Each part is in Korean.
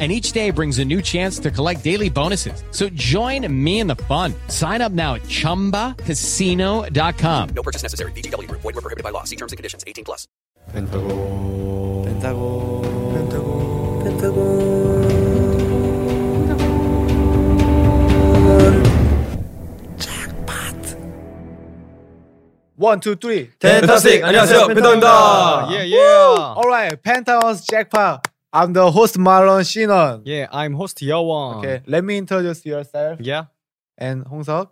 and each day brings a new chance to collect daily bonuses. So join me in the fun. Sign up now at ChumbaCasino.com. No purchase necessary. VGW Group. Void were prohibited by law. See terms and conditions. 18 plus. 펜타곤 펜타곤 펜타곤 펜타곤 원, 투, 쓰리. 펜타스틱 안녕하세요 펜타곤입니다 Yeah, yeah. Alright, Penthouse Jackpot. I'm the host Marlon Shinon. Yeah, I'm host Yawon. Okay, let me introduce yourself Yeah. and 홍석.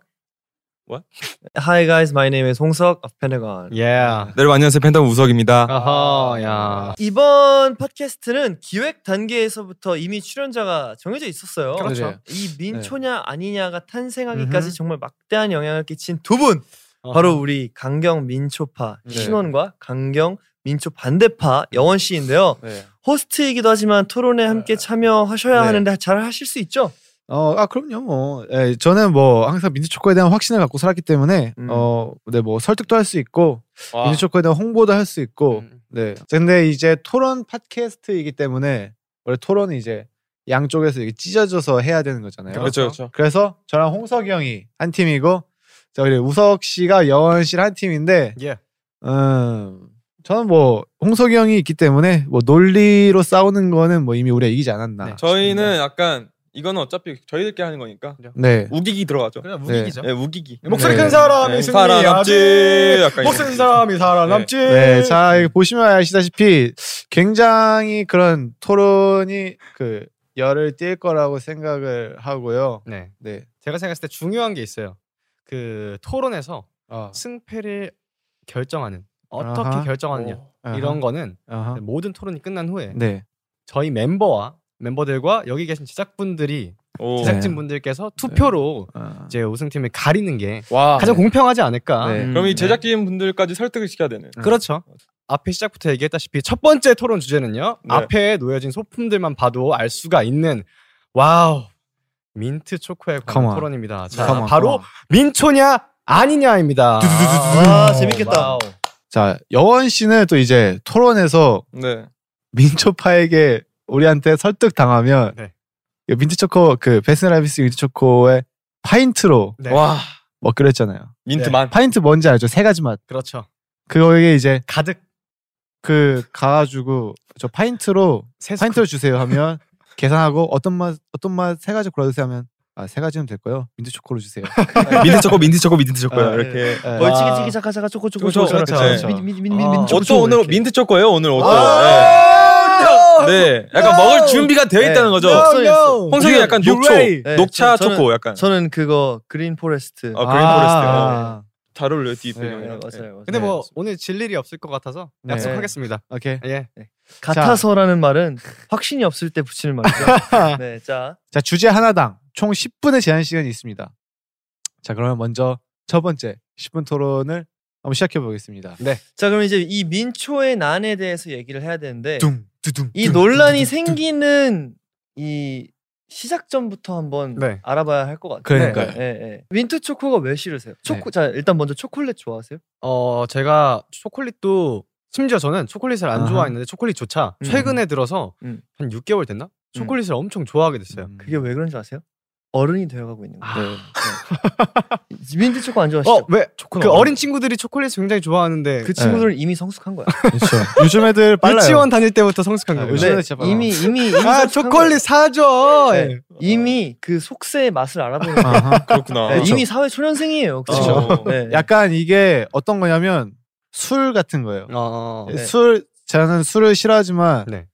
Hi guys, my name is 홍석 of Pentagon. Yeah. 네, 여러분 안녕하세요 펜타곤 우석입니다. 아하, 야. 이번 팟캐스트는 기획 단계에서부터 이미 출연자가 정해져 있었어요. 그렇죠. 이 민초냐 아니냐가 탄생하기까지 음흠. 정말 막대한 영향을 끼친 두 분. 바로 우리 강경 민초파 네. 신원과 강경 민초 반대파 여원 씨인데요. 네. 호스트이기도 하지만 토론에 함께 참여하셔야 네. 하는데 잘 하실 수 있죠? 어, 아 그럼요. 뭐, 예, 저는 뭐 항상 민트 초코에 대한 확신을 갖고 살았기 때문에 음. 어, 네, 뭐 설득도 할 수 있고 와. 민트 초코에 대한 홍보도 할 수 있고, 음. 네. 근데 이제 토론 팟캐스트이기 때문에 원래 토론은 이제 양쪽에서 이게 찢어져서 해야 되는 거잖아요. 그렇죠, 그렇죠. 그래서 저랑 홍석이 형이 한 팀이고, 자 그리고 우석 씨가 여원 씨랑 한 팀인데, Yeah. 음, 저는 뭐 홍석이 형이 있기 때문에 뭐 논리로 싸우는 거는 뭐 이미 우리가 이기지 않았나. 네. 저희는 약간 이거는 어차피 저희들끼리 하는 거니까 네. 우기기 들어가죠. 그냥 무기기죠. 네, 우기기. 목소리 네. 큰 사람이 네. 살아남지. 약간 목소리 큰 사람이 살아남지. 네, 자 이거 보시면 아시다시피 굉장히 그런 토론이 그 열을 띌 거라고 생각을 하고요. 네. 네. 제가 생각했을 때 중요한 게 있어요. 그 토론에서 어. 승패를 결정하는 어떻게 아하. 결정하느냐 아하. 이런 거는 아하. 모든 토론이 끝난 후에 네. 저희 멤버와 멤버들과 여기 계신 제작분들이 오. 제작진 분들께서 투표로 어. 이제 우승팀을 가리는 게 와. 가장 공평하지 않을까. 네. 그럼 이 제작진 분들까지 설득을 시켜야 되는. 그렇죠. 앞에 시작부터 얘기했다시피 첫 번째 토론 주제는요. 네. 앞에 놓여진 소품들만 봐도 알 수가 있는 와우 민트 초코에 관한 Come. 토론입니다. 자, Come on, 바로 come. 민초냐 아니냐입니다. 아, 재밌겠다. 와우. 자 여원 씨는 또 이제 토론에서 네. 민초파에게 우리한테 설득 당하면 네. 민트 초코 그 베스킨라빈스 민트 초코의 파인트로 네. 와. 먹기로 했잖아요. 민트만. 파인트 뭔지 알죠? 세 가지 맛. 그렇죠. 그거에 이제 가득 그 가가지고 저 파인트로. 파인트를 주세요 하면 계산하고 어떤 맛 어떤 맛 세 가지 골라주세요 하면 아 세 가지는 될 거요 민트 초코로 주세요. 민트 초코, 민트 초코, 민트 초코요. 아, 이렇게. 예. 벌치기 치기 자카 자카 초코 초코 초코, 초코 그렇죠, 그렇죠. 민민민민 아. 초코 옷도 오늘 이렇게. 민트 초코예요. 오늘 옷도. 아! 네. 네. 약간 먹을 준비가 되어 네. 있다는 거죠. No, no. 홍석이 약간 녹초? 네, 녹차 저- 초코 약간. 저는 그거 Green Forest. 어, Green Forest. 아, 잘 어울려요, 뒷 네, 네, 배경이랑. 맞아요. 맞아요. 근데 뭐 오늘 질 일이 없을 것 같아서 네. 약속하겠습니다. 오케이. 예. 같아서라는 말은 확신이 없을 때 붙이는 말이죠. 네, 자 자 주제 하나당 총 10분의 제한 시간이 있습니다. 자 그러면 먼저 첫 번째 10분 토론을 한번 시작해 보겠습니다. 자 그럼 이제 이 민초의 난에 대해서 얘기를 해야 되는데 둥 두둥. 이 논란이 생기는 이 시작 전부터 한번 네. 알아봐야 할 것 같아요. 그러니까요. 네, 네, 네. 민트 초코가 왜 싫으세요? 초코 자 일단 먼저 초콜릿 좋아하세요? 어 제가 초콜릿도 심지어 저는 초콜릿을 안 아하. 좋아했는데 초콜릿조차 음. 최근에 들어서 음. 한 6개월 됐나? 초콜릿을 엄청 좋아하게 됐어요. 음. 그게 왜 그런지 아세요? 어른이 되어가고 있는 거예요. 네. 네. 민트 초코 안 좋아하시죠? 어 왜? 그 어린 친구들이 초콜릿 굉장히 좋아하는데 그 친구들은 이미 성숙한 거야. 그렇죠. 요즘 애들 빨라요. 유치원 다닐 때부터 성숙한 아, 거예요. 요즘 네, 애들. 이미 이미 이미 아 초콜릿. 사줘. 네. 이미 그 속세의 맛을 알아보는. 아하. 그렇구나. 네, 이미 사회 초년생이에요. 그 그렇죠. 네. 약간 이게 어떤 거냐면 술 같은 거예요. 어, 어. 네. 술 저는 술을 싫어하지만 네.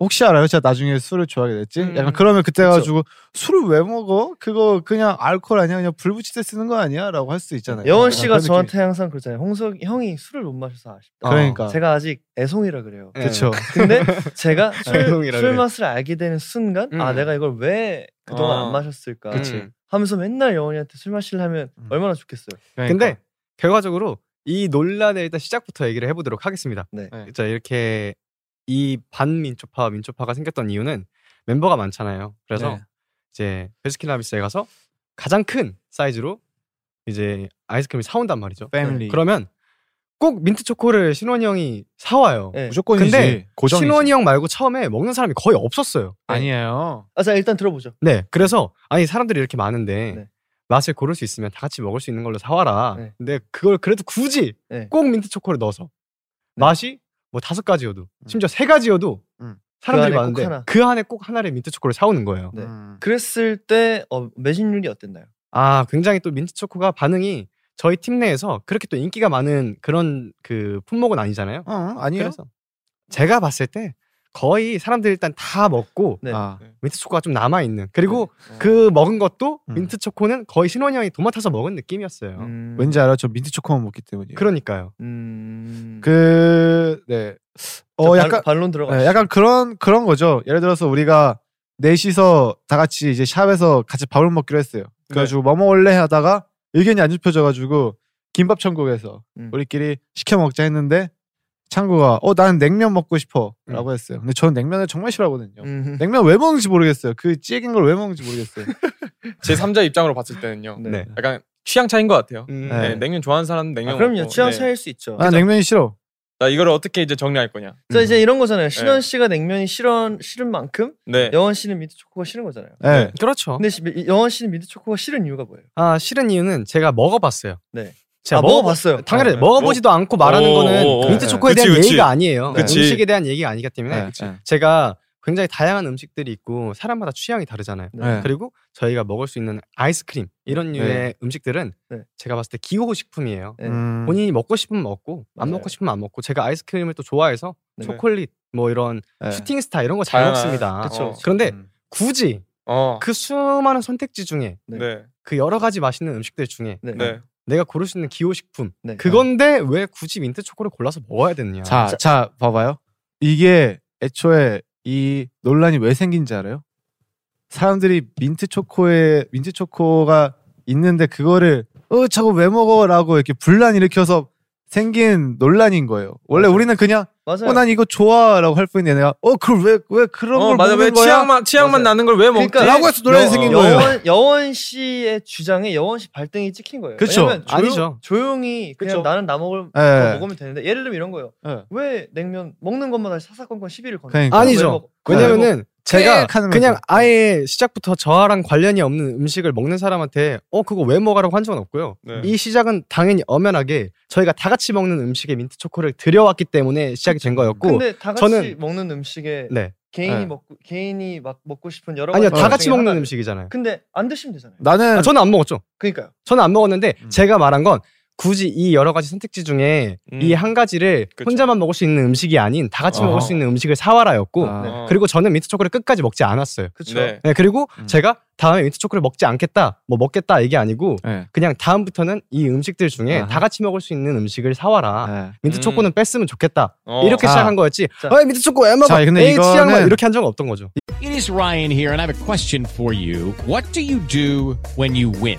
혹시 알아요? 제가 나중에 술을 좋아하게 됐지? 음, 약간 그러면 그때 그쵸. 가지고 술을 왜 먹어? 그거 그냥 알코올 아니야? 그냥 불 붙일 때 쓰는 거 아니야? 라고 할 수 있잖아요. 여원 약간 씨가 그런 느낌. 저한테 항상 그러잖아요. 홍석 형이 술을 못 마셔서 아쉽다. 그러니까. 제가 아직 애송이라 그래요. 네. 그쵸. 근데 제가 술, 애송이라 술. 맛을 알게 되는 순간 아 음. 내가 이걸 왜 그동안 어. 안 마셨을까 그치. 하면서 맨날 여원이한테 술 마시려면 음. 얼마나 좋겠어요. 그러니까. 근데 결과적으로 이 논란의 일단 시작부터 얘기를 해보도록 하겠습니다. 네. 네. 자 이렇게 이 반민초파와 민초파가 생겼던 이유는 멤버가 많잖아요. 그래서 네. 이제 베스킨라빈스에 가서 가장 큰 사이즈로 이제 아이스크림을 사온단 말이죠. 패밀리. 그러면 꼭 민트 초코를 신원이 형이 사와요. 네. 무조건이지. 근데 고정이지. 신원이 형 말고 처음에 먹는 사람이 거의 없었어요. 아니에요. 아, 자 일단 들어보죠. 네, 그래서 아니 사람들이 이렇게 많은데 네. 맛을 고를 수 있으면 다 같이 먹을 수 있는 걸로 사와라. 네. 근데 그걸 그래도 굳이 네. 꼭 민트 초코를 넣어서 맛이 뭐 다섯 가지여도 심지어 세 가지여도 음. 사람들이 그 안에 많은데 하나. 그 안에 꼭 하나를 민트 초코를 사오는 거예요. 네. 음. 그랬을 때 어, 매진율이 어땠나요? 아 굉장히 또 민트 초코가 반응이 저희 팀 내에서 그렇게 또 인기가 많은 그런 그 품목은 아니잖아요. 어, 아니에요. 그래서 제가 봤을 때 거의 사람들이 일단 다 먹고 네. 아, 민트 초코가 좀 남아 있는 그리고 네. 그 먹은 것도 음. 민트 초코는 거의 신원이 형이 도맡아서 먹은 느낌이었어요. 음, 왠지 알아? 저 민트 초코만 먹기 때문이에요. 그러니까요. 음, 그 네. 자, 어 반- 약간 반론 들어가. 네, 약간 그런 그런 거죠. 예를 들어서 우리가 넷이서 다 같이 이제 샵에서 같이 밥을 먹기로 했어요. 그래가지고 뭐 먹을래 하다가 의견이 안 좁혀져가지고 김밥 천국에서 음. 우리끼리 시켜 먹자 했는데 창구가 어 나는 냉면 먹고 싶어라고 했어요. 근데 저는 냉면을 정말 싫어하거든요. 음, 냉면 왜 먹는지 모르겠어요. 그 찌긴 걸 왜 먹는지 모르겠어요. 제 3자 입장으로 봤을 때는요. 네. 네. 약간 취향 차이인 것 같아요. 음. 네, 네. 냉면 좋아하는 사람은 냉면 아, 그럼요. 먹고, 취향 네. 차일 수 있죠. 난 냉면이 싫어. 자, 이거를 어떻게 이제 정리할 거냐? 자 이제 이런 거잖아요. 신원 네. 씨가 냉면이 싫어 싫은 만큼 네. 여원 씨는 민트 초코가 싫은 거잖아요. 네. 그렇죠. 근데 시- 여원 씨는 민트 초코가 싫은 이유가 뭐예요? 아 싫은 이유는 제가 먹어봤어요. 네. 제가 아, 먹어봤어요. 당연히 네. 먹어보지도 않고 말하는 오, 거는 오, 오. 민트 네. 초코에 그치, 대한 그치. 예의가 아니에요. 그치. 음식에 대한 예의가 아니기 때문에 네. 네. 제가 굉장히 다양한 음식들이 있고 사람마다 취향이 다르잖아요. 네. 그리고 저희가 먹을 수 있는 아이스크림 이런 류의 네. 음식들은 네. 제가 봤을 때 기호 식품이에요. 네. 음. 본인이 먹고 싶으면 먹고 안. 먹고 싶으면 안 먹고 제가 아이스크림을 또 좋아해서 네. 초콜릿 뭐 이런 네. 슈팅 스타 이런 거잘 다양한- 먹습니다. 그쵸. 그런데 음. 굳이 어. 그 수많은 선택지 중에 네. 네. 그 여러 가지 맛있는 음식들 중에 네. 네. 내가 고를 수 있는 기호 식품 네. 그건데 왜 굳이 민트 초코를 골라서 먹어야 되느냐? 자, 자, 봐봐요. 이게 애초에 이 논란이 왜 생긴지 알아요? 사람들이 민트 초코에 민트 초코가 있는데 그거를 어 저거 왜 먹어라고 이렇게 분란 일으켜서 생긴 논란인 거예요. 원래. 우리는 그냥 맞아요. 어 난 이거 좋아라고 할 뿐인데 내가 어 그걸 왜 왜 그런 어, 걸 맞아. 왜 먹는 거야? 취향만 취향만 맞아요. 나는 걸 왜 먹지? 그러니까 라고 해서 논란이 여- 생긴 거예요. 여원, 여원 씨의 주장에 여원 씨 발등이 찍힌 거예요. 그쵸. 왜냐면 조용, 아니죠. 조용히 그냥 그쵸. 나는 나 먹을 예. 거 먹으면 되는데 예를 들면 이런 거예요. 예. 왜 냉면 먹는 것마다 사사건건 시비를 거는? 그러니까. 아니죠. 왜냐면은 제가 꽥 하는 그냥. 아예 시작부터 저랑 관련이 없는 음식을 먹는 사람한테 어 그거 왜 먹어라고 한 적은 없고요. 네. 이 시작은 당연히 엄연하게 저희가 다 같이 먹는 음식에 민트 초코를 들여왔기 때문에 시작이 된 거였고 근데 다 같이 저는- 먹는 음식에 네 개인이 네. 먹고 개인이 막 먹고 싶은 여러 아니요 가지 다 같이 중에 먹는 하나를- 음식이잖아요. 근데 안 드시면 되잖아요. 나는 아, 저는 안 먹었죠. 그러니까요. 저는 안 먹었는데 음. 제가 말한 건 굳이 이 여러 가지 선택지 중에 음. 이한 가지를 그쵸. 혼자만 먹을 수 있는 음식이 아닌 다 같이 어허. 먹을 수 있는 음식을 사와라였고 아. 네. 어. 그리고 저는 민트 초코를 끝까지 먹지 않았어요. 그렇죠. 네. 네, 그리고 음. 제가 다음에 민트 초코를 먹지 않겠다, 뭐 먹겠다 이게 아니고 예. 그냥 다음부터는 이 음식들 중에 아하. 다 같이 먹을 수 있는 음식을 사와라. 예. 민트 음. 초코는 뺐으면 좋겠다. 어. 이렇게 자. 시작한 거였지. 자. 어, 민트 초코 왜 먹어? 자, 근데 에이, 이거는- 이렇게 한 적은 없던 거죠. It is Ryan here, and I have a question for you. What do you do when you win?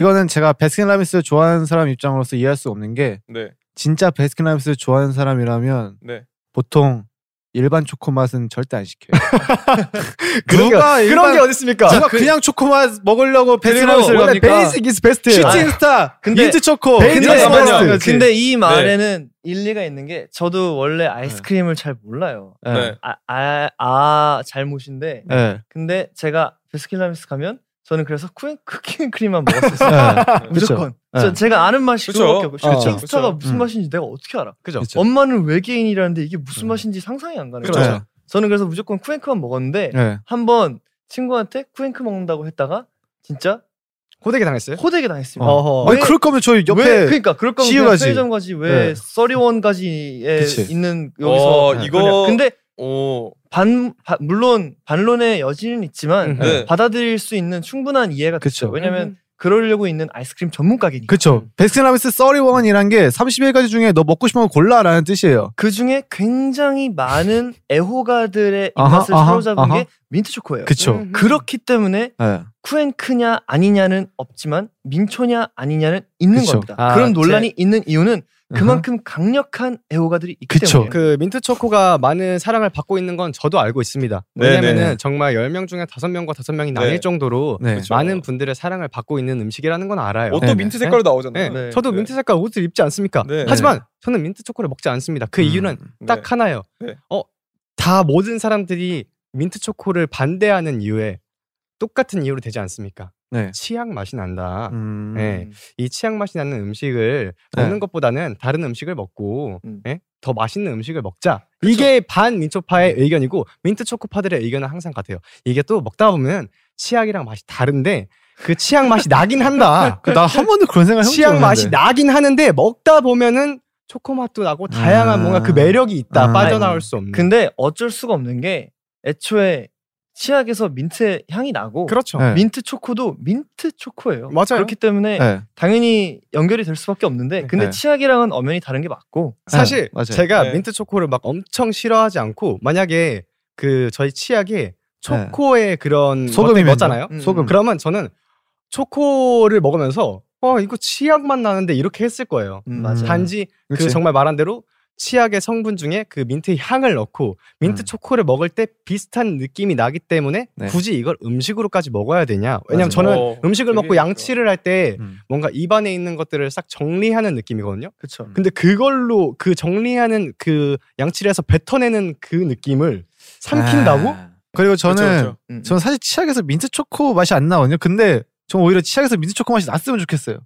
이거는 제가 베스킨라빈스 좋아하는 사람 입장으로서 이해할 수 없는 게 네. 진짜 베스킨라빈스 좋아하는 사람이라면 네. 보통 일반 초코 맛은 절대 안 시켜요. 그런 게, 누가 그런 일반- 게 어디 있습니까? 누가 그냥 초코 맛 먹으려고 베스킨라빈스를 원래 갑니까? Basic is best예요. 슈팅 스타, 근데- 민트 초코, 베스트. 먹어야지. 근데 이 말에는 일리가 있는 게 저도 원래 아이스크림을 잘 몰라요. 네. 네. 아, 아, 아 잘못인데 네. 근데 제가 베스킨라빈스 가면 저는 그래서 쿠앤 쿠킹 크림만 먹었어요. 네. 무조건. 네. 저, 제가 아는 맛이. 그거밖에 없고. 킹스타가 그쵸. 무슨 음. 맛인지 내가 어떻게 알아? 그죠? 그쵸. 엄마는 외계인이라는데 이게 무슨 음. 맛인지 상상이 안 가는 그렇죠. 거예요. 네. 저는 그래서 무조건 쿠앤크만 먹었는데 네. 한번 친구한테 쿠앤크 먹는다고 했다가 진짜 호되게 당했어요? 호되게 당했습니다. 아니 왜- 그럴 거면 저희 옆에 왜 그러니까 그럴 거면. 편의점 가지 왜 네. 써리원까지에 그치. 있는 여기서 어, 네, 이거-. 근데 오. 반, 바- 물론 반론의 여지는 있지만 음. 네. 받아들일 수 있는 충분한 이해가 그쵸. 됐죠. 왜냐면 그러려고 있는 아이스크림 전문 가게니까. 그쵸. 베스킨라빈스 thirty one이란 게 31가지 중에 너 먹고 싶은 거 골라라는 뜻이에요. 그 중에 굉장히 많은 애호가들의 입맛을 아하, 사로잡은 아하. 게 민트 초코예요. 그쵸. 음. 그렇기 때문에 네. 쿠앤크냐 아니냐는 없지만 민초냐 아니냐는 있는 그쵸. 겁니다. 아, 그런 논란이 있는 이유는 그만큼 강력한 애호가들이 있기 그쵸. 때문에. 그 민트 초코가 많은 사랑을 받고 있는 건 저도 알고 있습니다. 네, 왜냐면은 네, 네. 정말 10명 중에 5명과 5명이 나뉠 네. 정도로 네. 많은 분들의 사랑을 받고 있는 음식이라는 건 알아요. 옷도 네, 민트 네. 색깔로 네. 나오잖아요. 네. 저도 네. 민트 색깔 옷을 입지 않습니까? 네. 하지만 저는 민트 초코를 먹지 않습니다. 그 음. 이유는 네. 딱 하나예요. 네. 어, 다 모든 사람들이 민트 초코를 반대하는 이유에 똑같은 이유로 되지 않습니까? 네. 치약 맛이 난다. 음. 네. 이 치약 맛이 나는 음식을 네. 먹는 것보다는 다른 음식을 먹고 음. 예? 더 맛있는 음식을 먹자. 이게 반 민초파의 의견이고 민트 초코파들의 의견은 항상 같아요. 이게 또 먹다 보면 치약이랑 맛이 다른데 그 치약 맛이 나긴 한다. 나 한 번도 그런 생각 해본 적 치약 맛이. 나긴 하는데 먹다 보면은 초코 맛도 나고 다양한 아. 뭔가 그 매력이 있다. 아. 빠져나올 수 없는. 근데 어쩔 수가 없는 게 애초에 치약에서 민트 향이 나고 그렇죠. 네. 민트 초코도 민트 초코예요. 맞아요. 그렇기 때문에 네. 당연히 연결이 될 수밖에 없는데 근데 네. 치약이랑은 엄연히 다른 게 맞고 사실 네, 맞아요. 제가 네. 민트 초코를 막 엄청 싫어하지 않고 만약에 그 저희 치약에 초코의 그런 네. 소금이 것들 넣었잖아요. 음, 소금. 그러면 저는 초코를 먹으면서 어 이거 치약 맛 나는데 이렇게 했을 거예요. 음, 맞아요. 단지 그 그치. 정말 말한 대로 치약의 성분 중에 그 민트 향을 넣고 민트 음. 초코를 먹을 때 비슷한 느낌이 나기 때문에 네. 굳이 이걸 음식으로까지 먹어야 되냐? 왜냐면. 저는 어, 음식을 먹고 양치를 할때 음. 뭔가 입안에 있는 것들을 싹 정리하는 느낌이거든요. 그렇죠. 근데 그걸로 그 정리하는 그 양치를 해서 뱉어내는 그 느낌을 삼킨다고? 아. 그리고 저는 그쵸, 음. 저는 사실 치약에서 민트 초코 맛이 안 나거든요. 근데 전 오히려 치약에서 민트 초코 맛이 났으면 좋겠어요.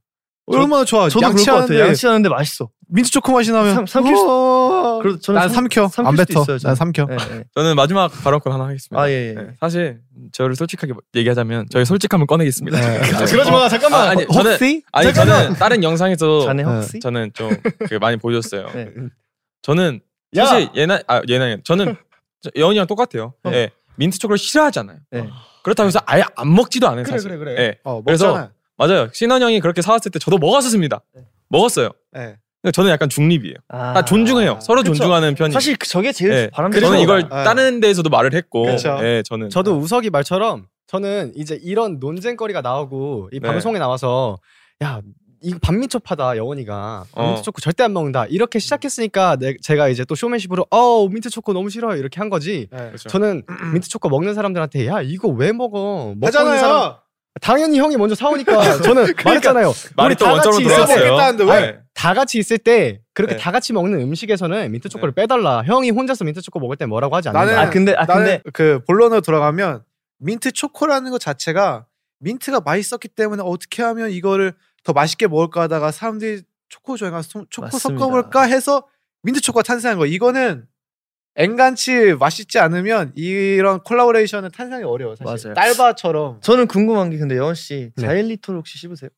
얼마나 좋아. 저도 그럴 것 같아요. 양치하는데 양치하는데 맛있어. 민트 초코 맛이 나면 삼- 삼킬 수- 어. 그래도 저는 난 삼- 삼켜. 삼킬 안 뱉어. 있어요. 난 삼켜. 네, 네. 저는 마지막 발언권 하나 하겠습니다. 아 예. 예. 네, 사실 저를 솔직하게 얘기하자면 저희 솔직함을 꺼내겠습니다. 네. 그러지 마. 잠깐만. 아, 아니 저는 혹시 아니 저는 다른 영상에서 자네 네. 저는 좀그 많이 보여줬어요. 네. 저는 야! 사실 예나 아 예나 저는 저- 여운이랑 똑같아요. 어. 예, 민트 초코를 싫어하잖아요. 네. 그렇다고 해서 아예 안 먹지도 않은 그래, 사실. 그래, 그래. 예, 어, 그래서. 맞아요. 신원 형이 그렇게 사왔을 때 저도 먹었었습니다. 네. 먹었어요. 네. 근데 저는 약간 중립이에요. 아. 다 존중해요. 서로 그쵸. 존중하는 편이. 사실 그- 저게 제일 예, 바람직한 저는 이걸. 네. 다른 데에서도 말을 했고, 그쵸. 예, 저는 저도 우석이 말처럼 저는 이제 이런 논쟁거리가 나오고 이 네. 방송에 나와서 야 이거 반민초파다 영원이가 어. 민트 초코 절대 안 먹는다 이렇게 시작했으니까 내- 제가 이제 또 쇼맨십으로 어 민트 초코 너무 싫어요 이렇게 한 거지 네. 그렇죠. 저는 민트 초코 먹는 사람들한테 야 이거 왜 먹어 먹고 있는 사람. 당연히 형이 먼저 사오니까 저는 말했잖아요 말이 우리 또다 같이 있을 때 돌아왔어요. 먹겠다는데 왜? 네. 다 같이 있을 때 그렇게 네. 다 같이 먹는 음식에서는 민트 초코를 빼달라 형이 혼자서 민트 초코 먹을 때 뭐라고 하지 않는다 나는 아 근데 아 나는 근데 그 본론으로 돌아가면 민트 초코라는 것 자체가 민트가 맛있었기 때문에 어떻게 하면 이거를 더 맛있게 먹을까 하다가 사람들이 초코 소- 초코 맞습니다. 섞어볼까 해서 민트 초코가 탄생한 거. 이거는 앵간치 맛있지 않으면 이런 콜라보레이션은 탄생이 어려워 사실. 맞아요. 딸바처럼 저는 궁금한 게 근데 여원 씨 네. 자일리톨 혹시 씹으세요?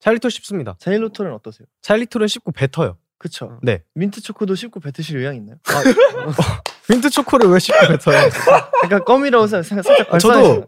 자일리톨 씹습니다 자일리톨은 어떠세요? 자일리톨은 씹고 뱉어요 그쵸. 네 민트 초코도 씹고 뱉으실 의향 있나요? 민트 초코를 왜 씹고 뱉어요 약간 껌이라고 생각- 살짝 아, 저도.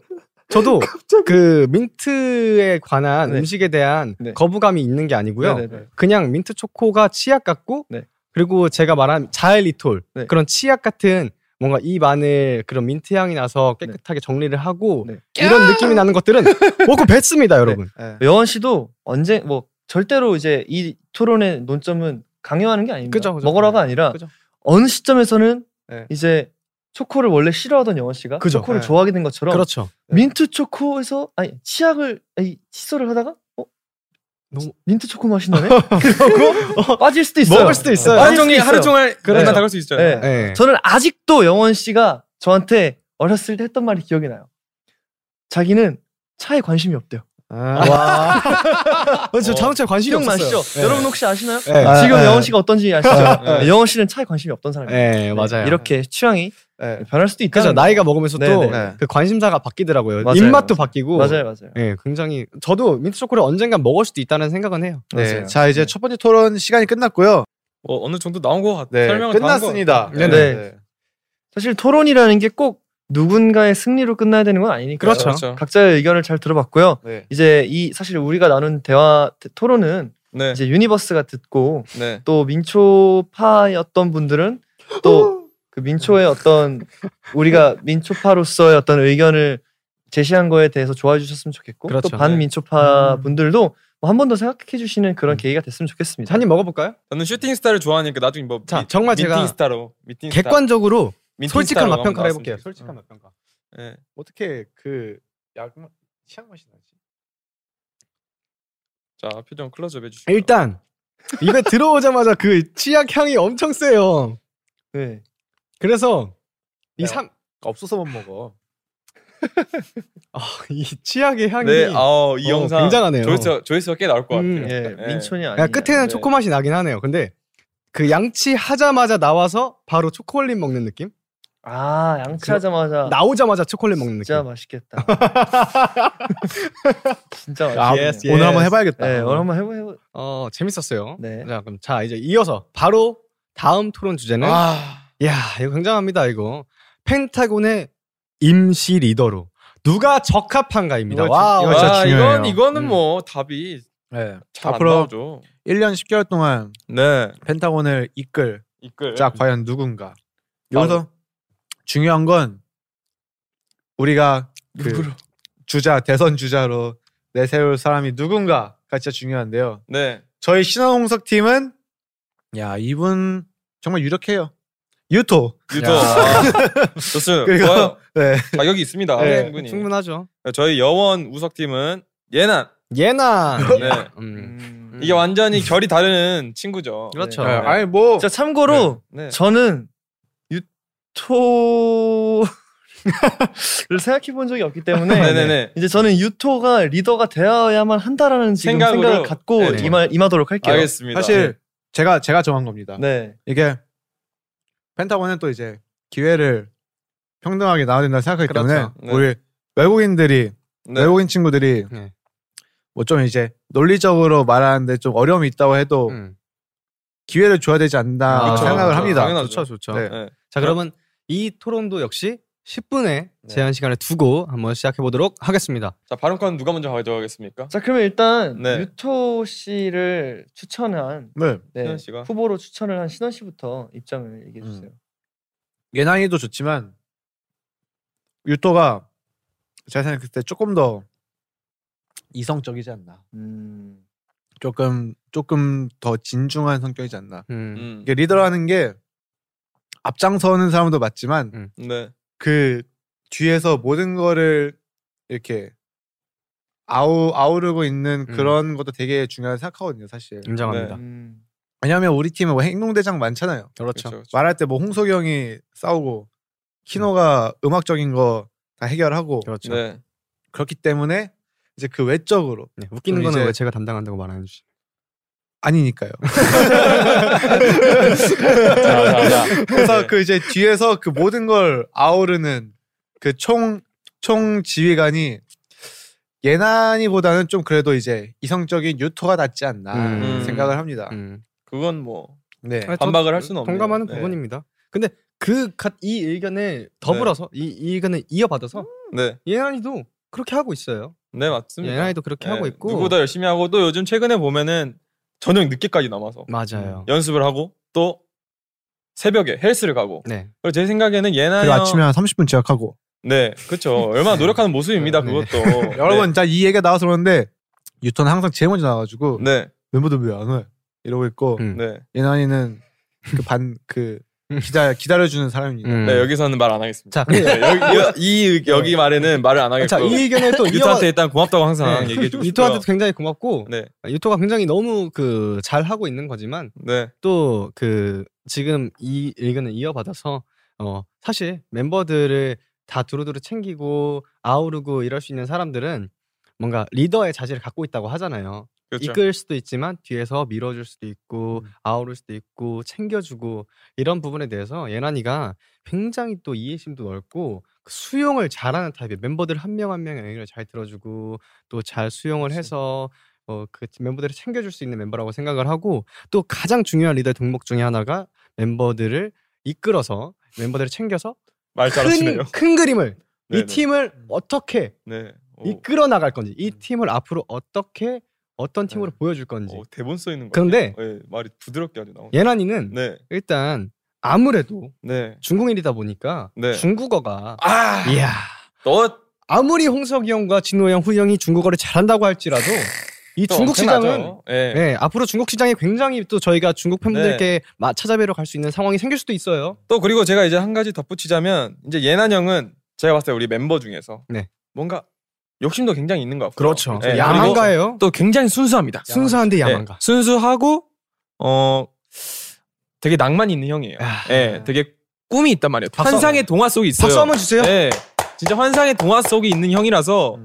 저도 그 민트에 관한 네. 음식에 대한 네. 거부감이 있는 게 아니고요. 네네네. 그냥 민트 초코가 치약 같고 네. 그리고 제가 말한 자엘리톨 네. 그런 치약 같은 뭔가 입 안에 그런 민트 향이 나서 깨끗하게 정리를 하고 네. 이런 느낌이 나는 것들은 먹고 뱉습니다, 여러분. 예. 여원 씨도 언제 뭐 절대로 이제 이 토론의 논점은 강요하는 게 아닙니다. 그죠, 그죠. 먹으라가 네. 아니라 그죠. 어느 시점에서는 네. 이제 초코를 원래 싫어하던 여원 씨가 그죠. 초코를 네. 좋아하게 된 것처럼 그렇죠. 민트 초코에서 아니 치약을 아니 칫솔을 하다가 어 민트 초코 맛이 나네. 그러고 빠질 수도 있어요. 먹을 수도 있어요. 빠질 하루 종일 하루 있어요. 종일. 그러다 나갈 수 있잖아요. 네. 네. 저는 아직도 영원 씨가 저한테 어렸을 때 했던 말이 기억이 나요. 자기는 차에 관심이 없대요. 와. 저 자동차에 관심이? 없었어요. 여러분 혹시 아시나요? 네. 아, 지금 네. 영원 씨가 어떤지 아시죠? 네. 네, 영원 씨는 차에 관심이 없던 사람이에요. 네, 맞아요. 이렇게 취향이 네. 변할 수도 있다. 그죠 나이가 먹으면서 네, 또 네. 그 관심사가 바뀌더라고요. 맞아요, 입맛도. 바뀌고. 맞아요, 맞아요. 예, 굉장히 저도 민트 초코를 언젠간 먹을 수도 있다는 생각은 해요. 네. 맞아요. 자 이제 네. 첫 번째 토론 시간이 끝났고요. 뭐 어느 정도 나온 것 같아요. 네. 설명은 다한 끝났습니다. 네. 사실 토론이라는 게 꼭 누군가의 승리로 끝나야 되는 건 아니니까. 그렇죠. 그렇죠. 각자의 의견을 잘 들어봤고요. 네. 이제 이 사실 우리가 나눈 대화 토론은 네. 이제 유니버스가 듣고 네. 또 민초파였던 분들은 또 그 민초의 어떤 우리가 민초파로서의 어떤 의견을 제시한 거에 대해서 좋아해 주셨으면 좋겠고 그렇죠. 또 반민초파 분들도 뭐 한 번 더 생각해 주시는 그런 계기가 됐으면 좋겠습니다. 한입 먹어볼까요? 저는 슈팅 스타를 좋아하니까 나중에 뭐 자, 미- 정말 미팅 제가 스타로 미팅 스타. 객관적으로 솔직한 맛평가를 해볼게요. 나왔으면 솔직한 좋겠어요. 맛평가. 네. 어떻게 그 약, 치약 맛이 나지? 자 표정 클로즈업 해주시고 일단 입에 들어오자마자 그 치약 향이 엄청 세요. 네. 그래서 이 야. 삼, 없어서 못 먹어. 아, 이 치약의 향이 네, 아, 이 어, 영상 굉장하네요. 조회수 조회수가 꽤 나올 것 같아요. 음. 예, 네. 민촌이 아니. 그냥 끝에는 네. 초코 맛이 나긴 하네요. 근데 그 양치 하자마자 나와서 바로 초콜릿 먹는 느낌? 아 양치하자마자 나오자마자 초콜릿 먹는 느낌. 진짜 맛있겠다. 진짜 아, 맛있겠네. yes, 오늘 yes. 한번 해봐야겠다. 네, 오늘 한번 해보 해보. 어 재밌었어요. 네. 자 그럼 자 이제 이어서 바로 다음 토론 주제는 아, 야 이거 굉장합니다 이거 펜타곤의 임시 리더로 누가 적합한가입니다. 이거 wow. 이거 진짜 아, 중요해요. 이건 이거는 음. 뭐 답이 네. 잘안 앞으로 나오죠. 1년 10개월 동안 네, 펜타곤을 이끌 이끌. 자 과연 누군가? 여기서 중요한 건 우리가 그 누구로? 주자 대선 주자로 내세울 사람이 누군가가 진짜 중요한데요. 네, 저희 신원홍석 팀은 야 이분 정말 유력해요. 유토. 야. 아, 좋습니다. 그리고 좋아요. 네. 자격이 있습니다. 네, 충분히. 충분하죠. 저희 여원 우석 팀은 예난. 예나. 네. 음. 이게 완전히 결이 다른 친구죠. 그렇죠. 네. 아니 뭐 자 참고로 네. 저는 유토를 생각해 본 적이 없기 때문에 네네네. 이제 저는 유토가 리더가 되어야만 한다라는 지금 생각으로? 생각을 갖고 네네. 임하, 임하도록 할게요. 알겠습니다. 사실 제가 제가 정한 겁니다. 네. 이게 펜타곤은 또 이제 기회를 평등하게 나와야 된다 생각하기 그렇죠. 때문에 네. 우리 외국인들이 네. 외국인 친구들이 네. 뭐좀 이제 논리적으로 말하는데 좀 어려움이 있다고 해도 음. 기회를 줘야 되지 않나 그렇죠. 생각을 그렇죠. 합니다. 당연하죠. 좋죠, 좋죠. 네. 네. 자 그러면 이 토론도 역시 10분의 제한 시간을 두고 한번 시작해 보도록 하겠습니다. 자 발언권 누가 먼저 가져가겠습니까? 자 그러면 일단 네. 유토 씨를 추천한 네. 네, 신원 씨가? 후보로 추천을 한 신원 씨부터 입장을 얘기해 주세요. 예나이도 좋지만 유토가 제가 생각했을 때 조금 더 이성적이지 않나. 음. 조금 조금 더 진중한 성격이지 않나. 음. 음. 이게 리더라는 게 앞장서는 사람도 맞지만 네. 그 뒤에서 모든 거를 이렇게 아우 아우르고 있는 음. 그런 것도 되게 중요하다 생각하거든요, 사실. 인정합니다. 음. 왜냐하면 우리 팀에 뭐 행동대장 많잖아요. 그렇죠. 그렇죠. 말할 때 뭐 홍석이 형이 싸우고 키노가 음 악적인 거 다 해결하고 그렇죠. 네. 그렇기 때문에 이제 그 외적으로 네, 웃기는 좀 거는 왜 제가 담당한다고 말하는 지 아니니까요. 자, 자, 자. 그래서 네. 그 이제 뒤에서 그 모든 걸 아우르는 그총총 지휘관이 예난이보다는 좀 그래도 이제 이성적인 유토가 낫지 않나 음. 생각을 합니다. 음. 그건 뭐 네. 반박을 저할 수는 없네요. 동감하는 네. 부분입니다. 근데 그이 의견을 더불어서 이, 이 의견을 이어받아서 네. 예나이도 그렇게 하고 있어요. 네 맞습니다. 예나이도 그렇게 네, 하고 있고 누구보다 열심히 하고 또 요즘 최근에 보면은 저녁 늦게까지 남아서 맞아요. 연습을 하고 또 새벽에 헬스를 가고 네. 그리고 제 생각에는 예나 그리고 형 아침에 한 30분 지각하고 네 그렇죠 얼마나 노력하는 모습입니다 네. 그것도 여러분 자이 얘기가 나와서 그러는데 유토는 항상 제일 먼저 나와가지고 네 멤버들 왜 안 와? 이러고 있고 음. 네. 예난이는 그 반그 기다 기다려주는 사람입니다. 음. 네 여기서는 말 안 하겠습니다. 자, 네, 여기 이, 이 여기 말에는 말을 안 하겠고. 자, 이 의견을 또 유토한테 일단 고맙다고 항상 네. 얘기해 주고 유토한테도 굉장히 고맙고 네. 유토가 굉장히 너무 그 잘 하고 있는 거지만 네. 또 그 지금 이 의견을 이어받아서 어 사실 멤버들을 다 두루두루 챙기고 아우르고 이럴 수 있는 사람들은 뭔가 리더의 자질을 갖고 있다고 하잖아요. 그렇죠. 이끌 수도 있지만 뒤에서 밀어줄 수도 있고 음. 아우를 수도 있고 챙겨주고 이런 부분에 대해서 예난이가 굉장히 또 이해심도 넓고 그 수용을 잘하는 타입이에요. 멤버들 한 명 한 명의 의견을 잘 들어주고 또 잘 수용을 해서 어, 그 멤버들을 챙겨줄 수 있는 멤버라고 생각을 하고 또 가장 중요한 리더의 덕목 중에 하나가 멤버들을 이끌어서 멤버들을 챙겨서. 큰, 큰 그림을 이 네네. 팀을 어떻게 네. 오, 이끌어 나갈 건지 이 팀을 앞으로 어떻게 어떤 팀으로 네. 보여줄 건지 오, 대본 써 있는 거. 그런데 네, 말이 부드럽게 아주 나오네. 예난이는 네. 일단 아무래도 네. 중국인이다 보니까 네. 중국어가 아, 이야 너 아무리 홍석이 형과 진호 형, 후이 형이 중국어를 잘한다고 할지라도 이또 중국 시장은. 예. 네, 앞으로 중국 시장이 굉장히 또 저희가 중국 팬분들께 마- 찾아뵈러 갈 수 있는 상황이 생길 수도 있어요. 또 그리고 제가 이제 한 가지 덧붙이자면 이제 예난 형은 제가 봤을 때 우리 멤버 중에서 네. 뭔가 욕심도 굉장히 있는 것 같고 그렇죠. 예, 야망가예요. 또 굉장히 순수합니다. 순수한데 예, 야망가. 순수하고 어 되게 낭만이 있는 형이에요. 아. 예, 되게 꿈이 있단 말이에요. 환상의 동화 속에 있어요. 박수 한번 주세요. 예, 진짜 환상의 동화 속에 있는 형이라서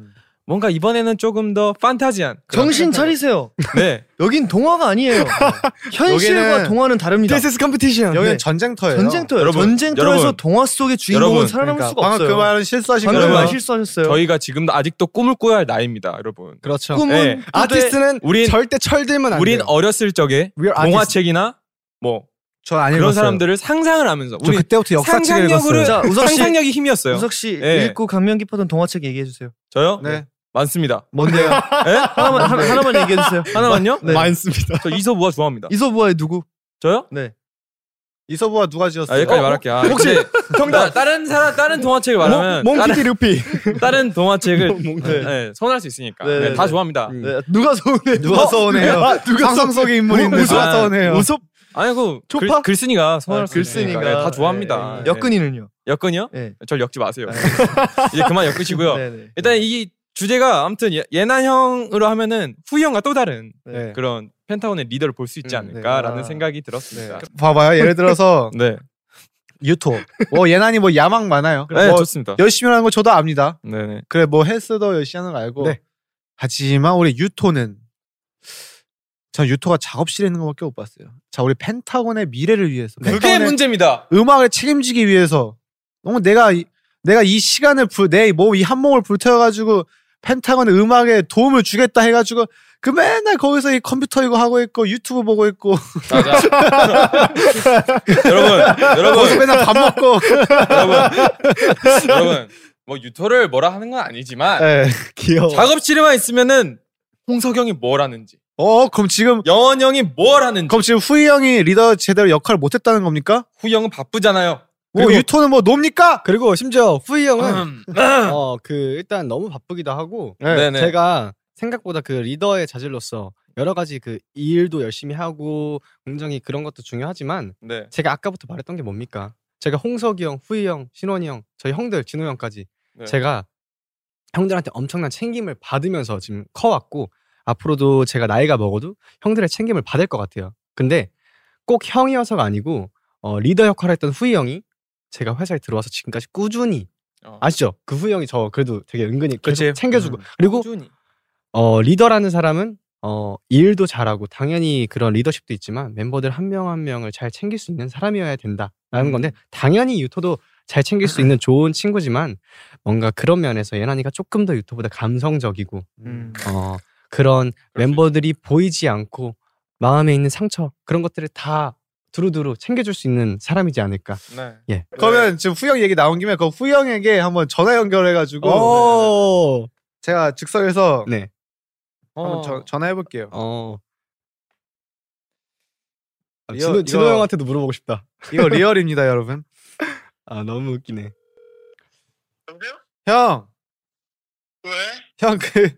뭔가 이번에는 조금 더 판타지한 정신 차리세요. 네, 여긴 동화가 아니에요. 현실과 동화는 다릅니다. This is competition. 여기는 네. 전쟁터예요. 전쟁터예요. 여러분, 전쟁터에서 여러분, 동화 속의 주인공은 여러분, 살아남을 그러니까 수가 없어요. 그 말은 실수하신 거예요. 말 실수하셨어요. 저희가 지금도 아직도 꿈을 꿔야 할 나이입니다, 여러분. 그렇죠. 꿈은 예. 꾸되- 아티스트는 우린- 절대 철들면 안 우린 돼요. 어렸을 적에. 동화책이나 뭐 그런 읽었어요. 사람들을 상상을 하면서 저 우리 그때부터 역사책 상상력으로 읽었어요. 자, 우석 씨. 상상력이 힘이었어요. 우석 씨 예. 읽고 감명 깊었던 동화책 얘기해 주세요. 저요? 네. 많습니다. 뭔데요? 예? 하나만 하, 하나만 얘기해 주세요. 하나만요? 네. 많습니다. 저 이소부화 좋아합니다. 이소부와의 누구? 저요? 네. 이서부가 누가 지었어요? 아, 여기까지 어, 말할게요. 아, 혹시 정답 다른 사람 다른 동화책을 말하면 몽키디 루피. 다른, 동화책을 네, 선할 수 있으니까 네, 네, 네, 다 네. 좋아합니다. 네. 누가 서운해? 누가 서운해요? 아, 누가 상상 속의 인물인데 누가 아, 서운해요? 우섭 아니 그 글, 초파? 글쓴이가 선할 아, 수 있으니까 글쓴이가. 네, 다 좋아합니다. 네. 네. 여근이는요? 여건이요? 네. 절 엮지 마세요. 이제 그만 엮으시고요. 네, 네. 일단 이 주제가 아무튼 예, 예난 형으로 하면은 후이 형과 또 다른 네. 그런 펜타곤의 리더를 볼 수 있지 음, 않을까라는 네. 아. 생각이 들었습니다. 봐봐요. 예를 들어서 네, 유토. 뭐 예난이 뭐 야망 많아요. 네, 뭐 좋습니다. 열심히 하는 거 저도 압니다. 네, 네. 그래 뭐 헬스도 열심히 하는 거 알고. 네. 하지만 우리 유토는 전 유토가 작업실에 있는 것밖에 못 봤어요. 자 우리 펜타곤의 미래를 위해서. 그게 문제입니다. 음악을 책임지기 위해서 너무 내가 이, 내가 이 시간을 내몸이 한 몸을 불태워가지고 펜타곤의 음악에 도움을 주겠다 해가지고 그 맨날 거기서 이 컴퓨터 이거 하고 있고 유튜브 보고 있고 맞아. 여러분, 거기서 여러분, 맨날 밥 먹고 여러분, 여러분, 뭐 유토를 뭐라 하는 건 아니지만 예. 귀여워. 작업실에만 있으면은 홍석영이 뭘 하는지, 어 그럼 지금 영원 형이 뭘 하는지, 그럼 지금 후이 형이 리더 제대로 역할을 못했다는 겁니까? 후이 형은 바쁘잖아요. 뭐 그리고- 유토는 뭐 놉니까? 그리고 심지어 후이 형은 음. 어그 일단 너무 바쁘기도 하고 네 네. 제가 생각보다 그 리더의 자질로서 여러 가지 그 일도 열심히 하고 굉장히 그런 것도 중요하지만 네. 제가 아까부터 말했던 게 뭡니까? 제가 홍석이 형, 후이 형, 신원이 형, 저희 형들, 진호 형까지 네. 제가 형들한테 엄청난 챙김을 받으면서 지금 커왔고 앞으로도 제가 나이가 먹어도 형들의 챙김을 받을 것 같아요. 근데 꼭 형이어서가 아니고 어, 리더 역할을 했던 후이 형이 제가 회사에 들어와서 지금까지 꾸준히 어. 아시죠? 그 후이 형이 저 그래도 되게 은근히 계속 그치. 챙겨주고 음. 그리고 꾸준히. 어, 리더라는 사람은 어, 일도 잘하고 당연히 그런 리더십도 있지만 멤버들 한 명한 명을 잘 챙길 수 있는 사람이어야 된다라는 건데 당연히 유토도 잘 챙길 수 있는 좋은 친구지만 뭔가 그런 면에서 예난이가 조금 더 유토보다 감성적이고 음. 어, 그런 멤버들이 보이지 않고 마음에 있는 상처 그런 것들을 다 두루두루 챙겨줄 수 있는 사람이지 않을까. 네. 예. 그러면 지금 형 얘기 나온 김에 그 후이 형에게 한번 전화 연결해가지고 오. 제가 즉석에서 네. 한번 어. 저- 전화해 볼게요. 어. 아, 이거- 진호, 진호 이거- 형한테도 물어보고 싶다. 이거 리얼입니다, 여러분. 아 너무 웃기네. 형, 왜? 형 그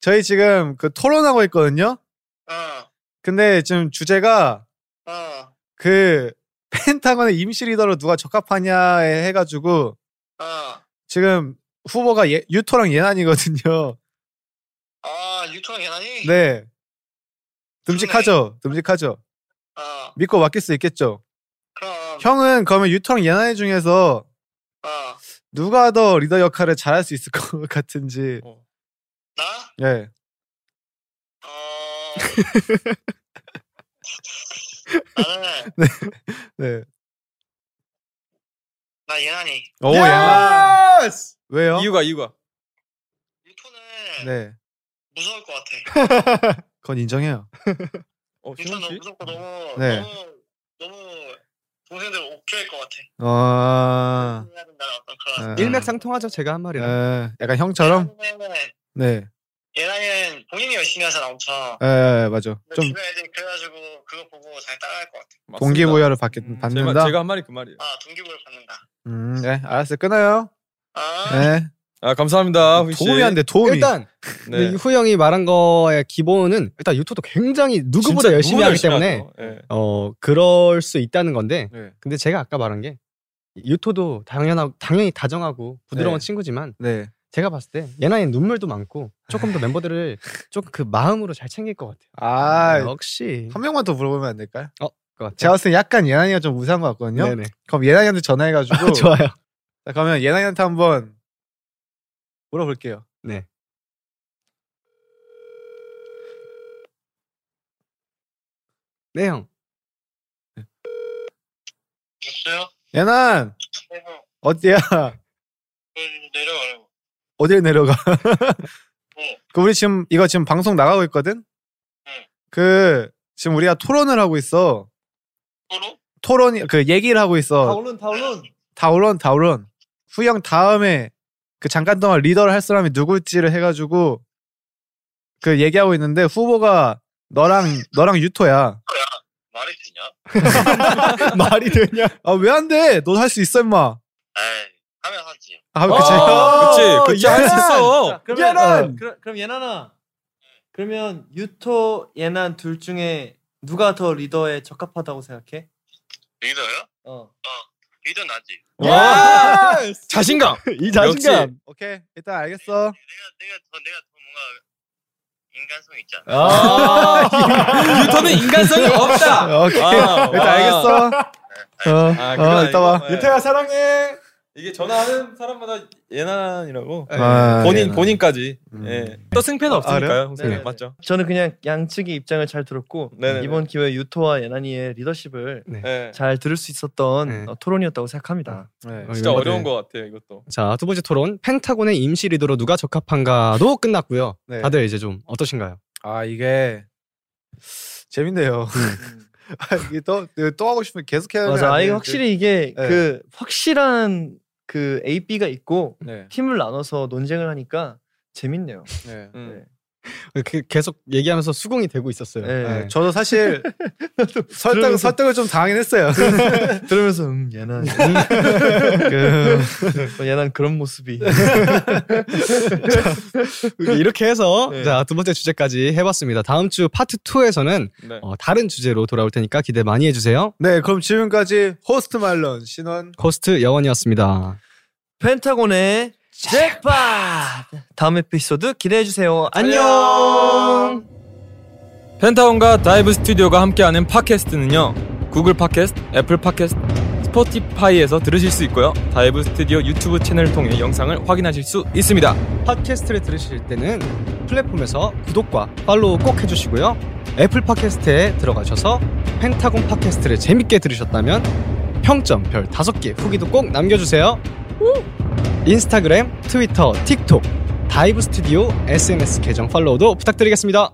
저희 지금 그 토론하고 있거든요. 어, 근데 지금 주제가 어. 그 펜타곤의 임시 리더로 누가 적합하냐 해가지고 어. 지금 후보가 예, 유토랑 예난이거든요. 아 유토랑 예난이? 네. 듬직하죠. 듬직하죠. 어. 믿고 맡길 수 있겠죠. 그럼. 형은 그러면 유토랑 예난이 중에서 어. 누가 더 리더 역할을 잘할 수 있을 것 같은지. 나? 예. 어. 나는 네. 네. 나 예난이. 오 예난. 왜요? 이유가 이유가. 네. 무서울 것 같아. 그건 인정해요. 어, 유토 너무 무섭고 너무 네. 너무 너무 동생들 옥죄일 것 같아. 그런. 네. 일맥상통하죠 제가 한 말이랑. 예, 약간 형처럼. 네. 예난이는 본인이 열심히 하잖아 엄청. 예, 맞아. 근데 좀 주변 애들이 그래가지고 그거 보고 잘 따라할 것 같아. 동기부여를 받겠, 제가, 받는다. 제가 한 말이 그 말이에요. 아 동기부여 받는다. 음, 네, 알았어요. 끊어요. 아. 네. 아 감사합니다. 후이 씨. 도움이 안 돼, 도움이. 일단 네. 후 형이 말한 거의 기본은 일단 유토도 굉장히 누구보다 열심히 하기 열심히 때문에. 예. 어 그럴 수 있다는 건데 네. 근데 제가 아까 말한 게 유토도 당연하고 당연히 다정하고 부드러운 네. 친구지만 네. 제가 봤을 때 예나이는 눈물도 많고 조금 더 멤버들을 조금 그 마음으로 잘 챙길 것 같아요. 아, 역시 한 명만 더 물어보면 안 될까요? 어, 그. 제가 봤을 때 약간 예난이가 좀 우세한 것 같거든요. 네네. 그럼 예난이한테 전화해가지고. 좋아요. 자, 그러면 예난이한테 한번 물어볼게요. 네. 네 형. 없어요? 예난 네, 형. 어디야? 내려가라고. 어딜 내려가? 네. 그 우리 지금 이거 지금 방송 나가고 있거든. 네. 그 지금 우리가 토론을 하고 있어. 토론? 토론이 그 얘기를 하고 있어. 다울론 다울론. 다울론 다울론. 후영 다음에 그 잠깐 동안 리더를 할 사람이 누굴지를 해가지고 그 얘기하고 있는데 후보가 너랑 너랑 유토야. 말이 되냐? 말이 되냐? 아 왜 안 돼? 너 할 수 있어 임마. 에이 하면 하지. 아 그치. 어, 그치, 그치, 할수 있어. 자, 그러면 예난! 어, 그럼, 그럼 예난아. 그러면 유토 예난 둘 중에 누가 더 리더에 적합하다고 생각해? 리더요? 어. 리더 나지. 와! 자신감. 이 자신감. 오케이 일단 알겠어. 내가 내가 더 내가 더 뭔가 인간성 있잖아. 아, 유토는 인간성이 없다. 오케이 아, 일단 와. 알겠어. 어, 아, 그건 어 이따 봐. 아니고. 예. 유토야 사랑해. 이게 전화하는 사람마다 예난이라고. 아, 본인 예난. 본인까지. 음. 예. 또 승패는 아, 없으니까요. 홍승이 네네네. 맞죠? 저는 그냥 양측의 입장을 잘 들었고 네네네. 이번 기회에 유토와 예난이의 리더십을 예. 잘 들을 수 있었던 네. 어, 토론이었다고 생각합니다. 네. 진짜 멤버들. 어려운 것 같아요, 이것도. 자, 두 번째 토론 펜타곤의 임시 리더로 누가 적합한가도 끝났고요. 네. 다들 이제 좀 어떠신가요? 아 이게 재밌네요. 아, 이게 또, 또 하고 싶으면 계속 해야 맞아. 아, 이게 확실히 이게 네. 그 확실한 그 A, B가 있고 네. 팀을 나눠서 논쟁을 하니까 재밌네요. 네. 음. 그 계속 얘기하면서 수긍이 되고 있었어요. 네. 네. 저도 사실 설득 설득을 좀 당하긴 했어요. 들으면서 음 얘는 그, 어, 얘는 그런 모습이 이렇게 해서 네. 자, 두 번째 주제까지 해봤습니다. 다음 주 파트 2에서는 네. 어, 다른 주제로 돌아올 테니까 기대 많이 해주세요. 네, 그럼 지금까지 호스트 말론 신원 호스트 여원이었습니다. 펜타곤의 잭팟 다음 에피소드 기대해 주세요. 안녕. 펜타곤과 다이브 스튜디오가 함께하는 팟캐스트는요. 구글 팟캐스트, 애플 팟캐스트, 스포티파이에서 들으실 수 있고요. 다이브 스튜디오 유튜브 채널을 통해 영상을 확인하실 수 있습니다. 팟캐스트를 들으실 때는 플랫폼에서 구독과 팔로우 꼭 해주시고요. 애플 팟캐스트에 들어가셔서 펜타곤 팟캐스트를 재밌게 들으셨다면 평점 별 5개 후기도 꼭 남겨주세요. 인스타그램, 트위터, 틱톡, 다이브 스튜디오 SNS 계정 팔로우도 부탁드리겠습니다.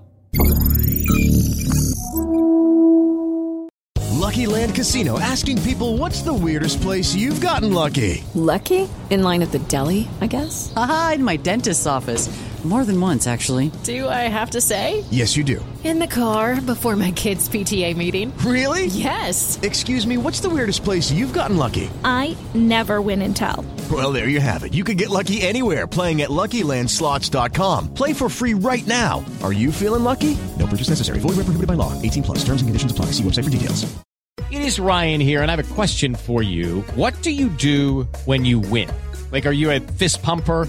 Lucky Land Casino asking people what's the weirdest place you've gotten lucky? Lucky? In line at the deli, I guess? Aha, in my dentist's office. More than once, actually. Do I have to say? Yes, you do. In the car before my kids' PTA meeting. Really? Yes. Excuse me, what's the weirdest place you've gotten lucky? I never win and tell. Well, there you have it. You can get lucky anywhere playing at LuckyLandSlots.com. Play for free right now. Are you feeling lucky? No purchase necessary. Void where prohibited by law. 18 plus. Terms and conditions apply. See website for details. It is Ryan here, and I have a question for you. What do you do when you win? Like, are you a fist pumper?